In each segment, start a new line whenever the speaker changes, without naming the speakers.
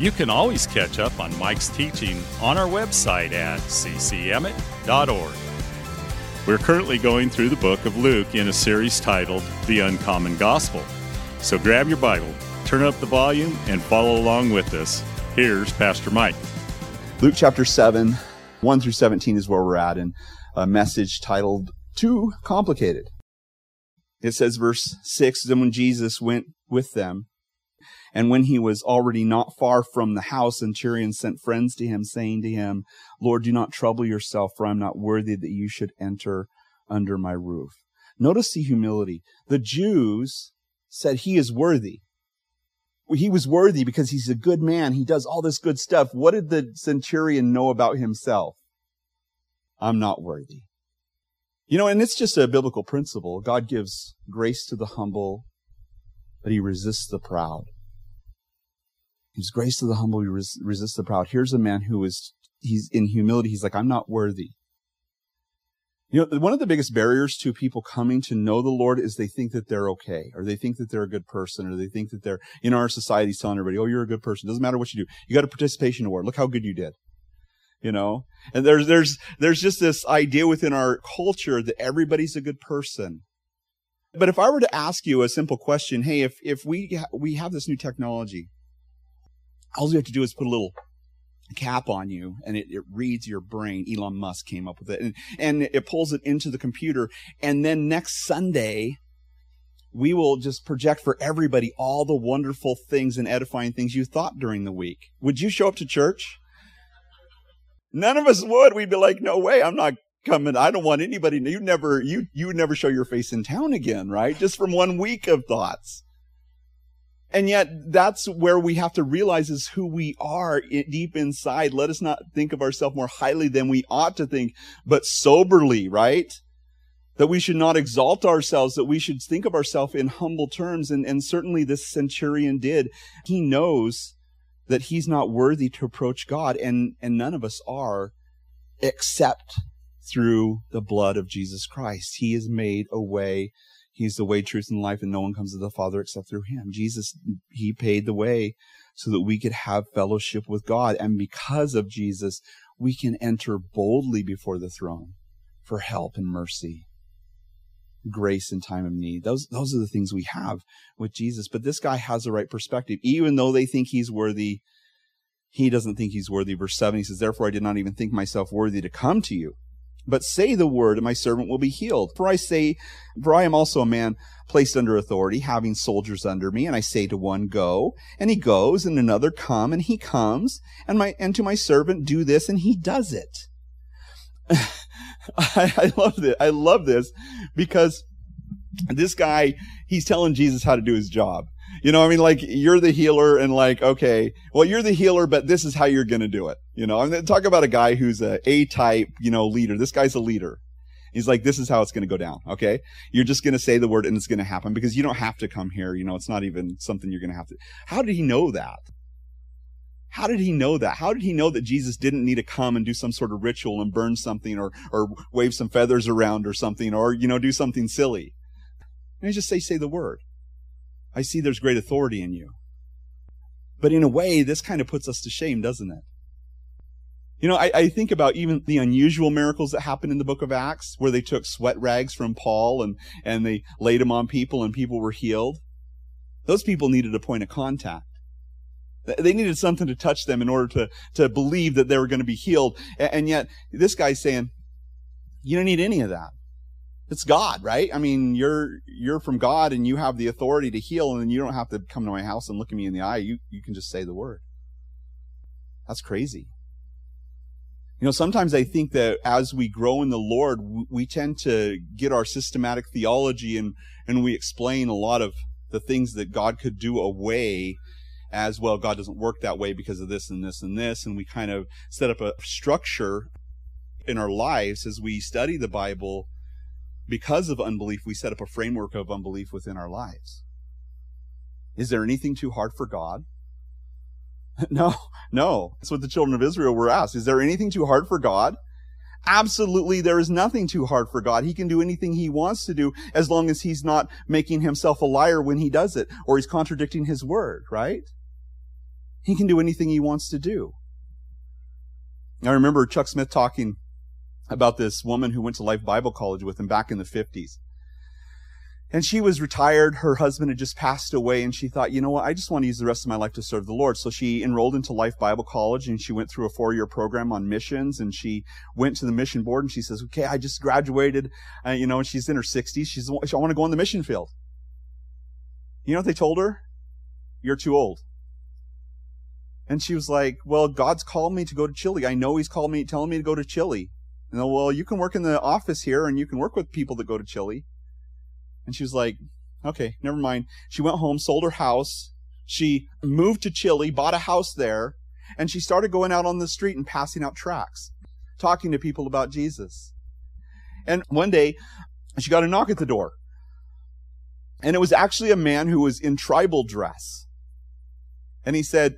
you can always catch up on Mike's teaching on our website at ccemmett.org. We're currently going through the book of Luke in a series titled The Uncommon Gospel. So grab your Bible, turn up the volume, and follow along with us. Here's Pastor Mike.
Luke chapter 7, 1 through 17 is where we're at, and a message titled Too Complicated. It says, verse 6 Then when Jesus went with them, and when he was already not far from the house, Centurion sent friends to him, saying to him, Lord, do not trouble yourself, for I am not worthy that you should enter under my roof. Notice the humility. The Jews said he is worthy. He was worthy because he's a good man. He does all this good stuff. What did the centurion know about himself? I'm not worthy. You know, and it's just a biblical principle. God gives grace to the humble, but he resists the proud. Gives grace to the humble, res- resists the proud. Here's a man who is, he's in humility. He's like, I'm not worthy. You know, one of the biggest barriers to people coming to know the Lord is they think that they're okay, or they think that they're a good person, or they think that they're, in our society, telling everybody, oh, you're a good person. Doesn't matter what you do. You got a participation award. Look how good you did. You know? And there's, there's, there's just this idea within our culture that everybody's a good person. But if I were to ask you a simple question, hey, if, if we, we have this new technology, all you have to do is put a little cap on you and it, it reads your brain. Elon Musk came up with it and, and it pulls it into the computer. And then next Sunday, we will just project for everybody all the wonderful things and edifying things you thought during the week. Would you show up to church? None of us would. We'd be like, no way, I'm not coming. I don't want anybody. You never, you, you would never show your face in town again, right? Just from one week of thoughts. And yet that's where we have to realize is who we are deep inside. Let us not think of ourselves more highly than we ought to think, but soberly, right? That we should not exalt ourselves, that we should think of ourselves in humble terms. And, and certainly this centurion did. He knows that he's not worthy to approach God, and, and none of us are, except through the blood of Jesus Christ. He has made a way He's the way, truth, and life, and no one comes to the Father except through him. Jesus, he paid the way so that we could have fellowship with God. And because of Jesus, we can enter boldly before the throne for help and mercy, grace in time of need. Those, those are the things we have with Jesus. But this guy has the right perspective. Even though they think he's worthy, he doesn't think he's worthy. Verse 7, he says, Therefore I did not even think myself worthy to come to you but say the word, and my servant will be healed. For I say, for I am also a man placed under authority, having soldiers under me, and I say to one, go, and he goes, and another, come, and he comes, and my, and to my servant, do this, and he does it. I, I love this. I love this because this guy, he's telling Jesus how to do his job. You know, I mean, like you're the healer and like, okay, well, you're the healer, but this is how you're going to do it. You know, I'm talk about a guy who's a A type, you know, leader. This guy's a leader. He's like, this is how it's going to go down. Okay. You're just going to say the word and it's going to happen because you don't have to come here. You know, it's not even something you're going to have to. How did he know that? How did he know that? How did he know that Jesus didn't need to come and do some sort of ritual and burn something or, or wave some feathers around or something or, you know, do something silly? And he just say, say the word. I see there's great authority in you. But in a way, this kind of puts us to shame, doesn't it? You know, I, I, think about even the unusual miracles that happened in the book of Acts, where they took sweat rags from Paul and, and they laid them on people and people were healed. Those people needed a point of contact. They needed something to touch them in order to, to believe that they were going to be healed. And yet, this guy's saying, you don't need any of that. It's God, right? I mean, you're you're from God and you have the authority to heal, and you don't have to come to my house and look at me in the eye. You you can just say the word. That's crazy. You know, sometimes I think that as we grow in the Lord, we tend to get our systematic theology and and we explain a lot of the things that God could do away as well. God doesn't work that way because of this and this and this, and we kind of set up a structure in our lives as we study the Bible, because of unbelief, we set up a framework of unbelief within our lives. Is there anything too hard for God? No, no. That's what the children of Israel were asked. Is there anything too hard for God? Absolutely, there is nothing too hard for God. He can do anything he wants to do as long as he's not making himself a liar when he does it or he's contradicting his word, right? He can do anything he wants to do. I remember Chuck Smith talking about this woman who went to Life Bible College with him back in the 50s. And she was retired. Her husband had just passed away and she thought, you know what? I just want to use the rest of my life to serve the Lord. So she enrolled into Life Bible College and she went through a four year program on missions and she went to the mission board and she says, okay, I just graduated, uh, you know, and she's in her sixties. She's, I want to go on the mission field. You know what they told her? You're too old. And she was like, well, God's called me to go to Chile. I know he's called me, telling me to go to Chile. And well, you can work in the office here and you can work with people that go to Chile. And she was like, okay, never mind. She went home, sold her house. She moved to Chile, bought a house there, and she started going out on the street and passing out tracts, talking to people about Jesus. And one day, she got a knock at the door. And it was actually a man who was in tribal dress. And he said,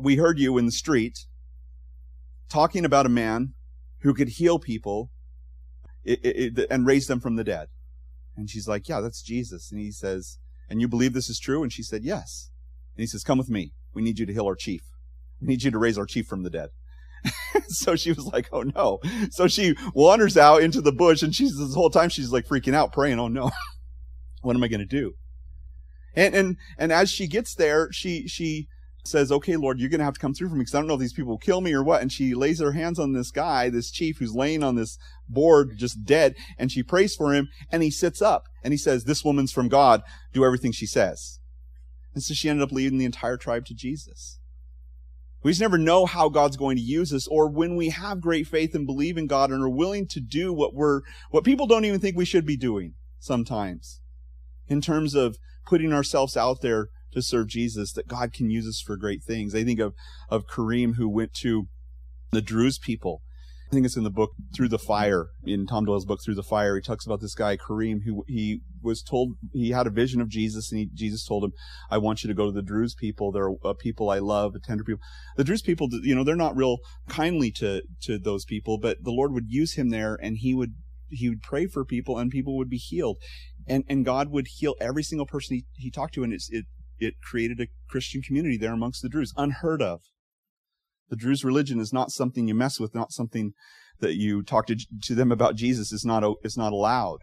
We heard you in the street talking about a man who could heal people and raise them from the dead. And she's like, yeah, that's Jesus. And he says, and you believe this is true? And she said, yes. And he says, come with me. We need you to heal our chief. We need you to raise our chief from the dead. so she was like, oh no. So she wanders out into the bush and she's this whole time she's like freaking out, praying, oh no, what am I going to do? And, and, and as she gets there, she, she says, okay, Lord, you're going to have to come through for me because I don't know if these people will kill me or what. And she lays her hands on this guy, this chief who's laying on this board just dead. And she prays for him and he sits up and he says, this woman's from God. Do everything she says. And so she ended up leading the entire tribe to Jesus. We just never know how God's going to use us or when we have great faith and believe in God and are willing to do what we're, what people don't even think we should be doing sometimes in terms of putting ourselves out there to serve Jesus, that God can use us for great things. I think of, of Kareem who went to the Druze people. I think it's in the book Through the Fire, in Tom Doyle's book Through the Fire. He talks about this guy, Kareem, who he was told, he had a vision of Jesus and he, Jesus told him, I want you to go to the Druze people. They're a people I love, a tender people. The Druze people, you know, they're not real kindly to, to those people, but the Lord would use him there and he would, he would pray for people and people would be healed. And, and God would heal every single person he, he talked to. And it's, it, it created a Christian community there amongst the Druze, unheard of. The Druze religion is not something you mess with, not something that you talk to, to them about Jesus is not, is not allowed.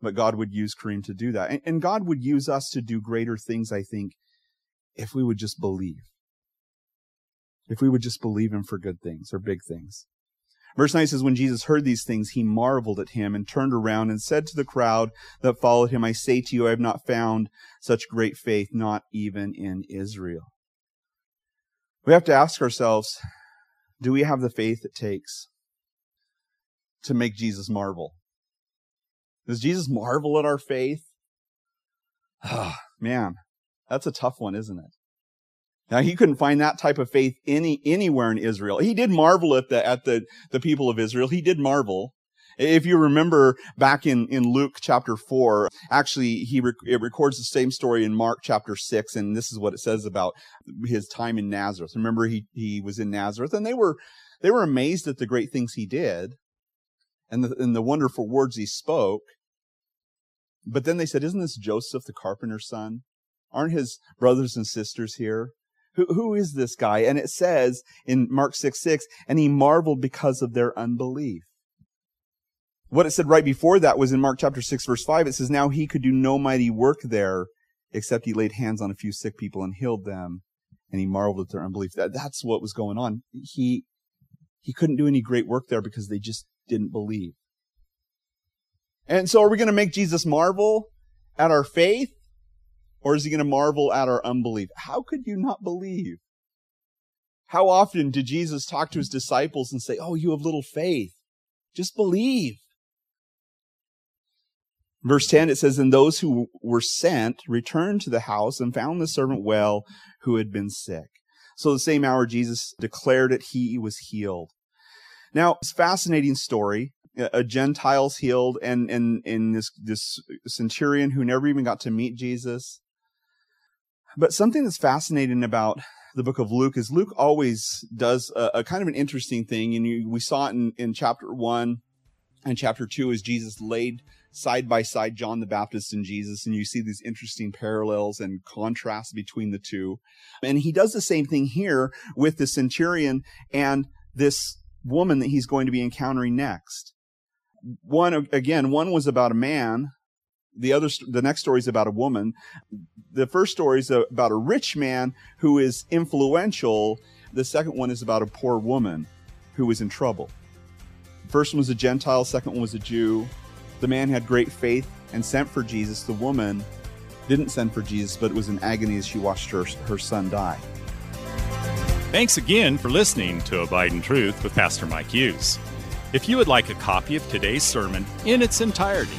But God would use Kareem to do that. And, and God would use us to do greater things, I think, if we would just believe. If we would just believe Him for good things or big things. Verse 9 says, When Jesus heard these things, he marveled at him and turned around and said to the crowd that followed him, I say to you, I have not found such great faith, not even in Israel. We have to ask ourselves, do we have the faith it takes to make Jesus marvel? Does Jesus marvel at our faith? Oh, man, that's a tough one, isn't it? Now he couldn't find that type of faith any anywhere in Israel. He did marvel at the at the the people of Israel. He did marvel. If you remember back in, in Luke chapter 4, actually, he rec- it records the same story in Mark chapter 6, and this is what it says about his time in Nazareth. Remember, he, he was in Nazareth, and they were, they were amazed at the great things he did and the, and the wonderful words he spoke. But then they said, Isn't this Joseph, the carpenter's son? Aren't his brothers and sisters here? Who, who is this guy? And it says in Mark 6 6, and he marveled because of their unbelief. What it said right before that was in Mark chapter 6 verse 5. It says, Now he could do no mighty work there except he laid hands on a few sick people and healed them. And he marveled at their unbelief. That, that's what was going on. He, he couldn't do any great work there because they just didn't believe. And so are we going to make Jesus marvel at our faith? Or is he going to marvel at our unbelief? How could you not believe? How often did Jesus talk to his disciples and say, Oh, you have little faith? Just believe. Verse 10, it says, And those who were sent returned to the house and found the servant well who had been sick. So the same hour Jesus declared it, he was healed. Now, it's a fascinating story. A Gentile's healed, and and in this this centurion who never even got to meet Jesus. But something that's fascinating about the book of Luke is Luke always does a, a kind of an interesting thing, and you, we saw it in, in chapter one and chapter two as Jesus laid side by side John the Baptist and Jesus, and you see these interesting parallels and contrasts between the two. And he does the same thing here with the centurion and this woman that he's going to be encountering next. One, again, one was about a man. The other, the next story is about a woman. The first story is about a rich man who is influential. The second one is about a poor woman who is in trouble. First one was a Gentile, second one was a Jew. The man had great faith and sent for Jesus. The woman didn't send for Jesus, but was in agony as she watched her, her son die.
Thanks again for listening to Abide in Truth with Pastor Mike Hughes. If you would like a copy of today's sermon in its entirety,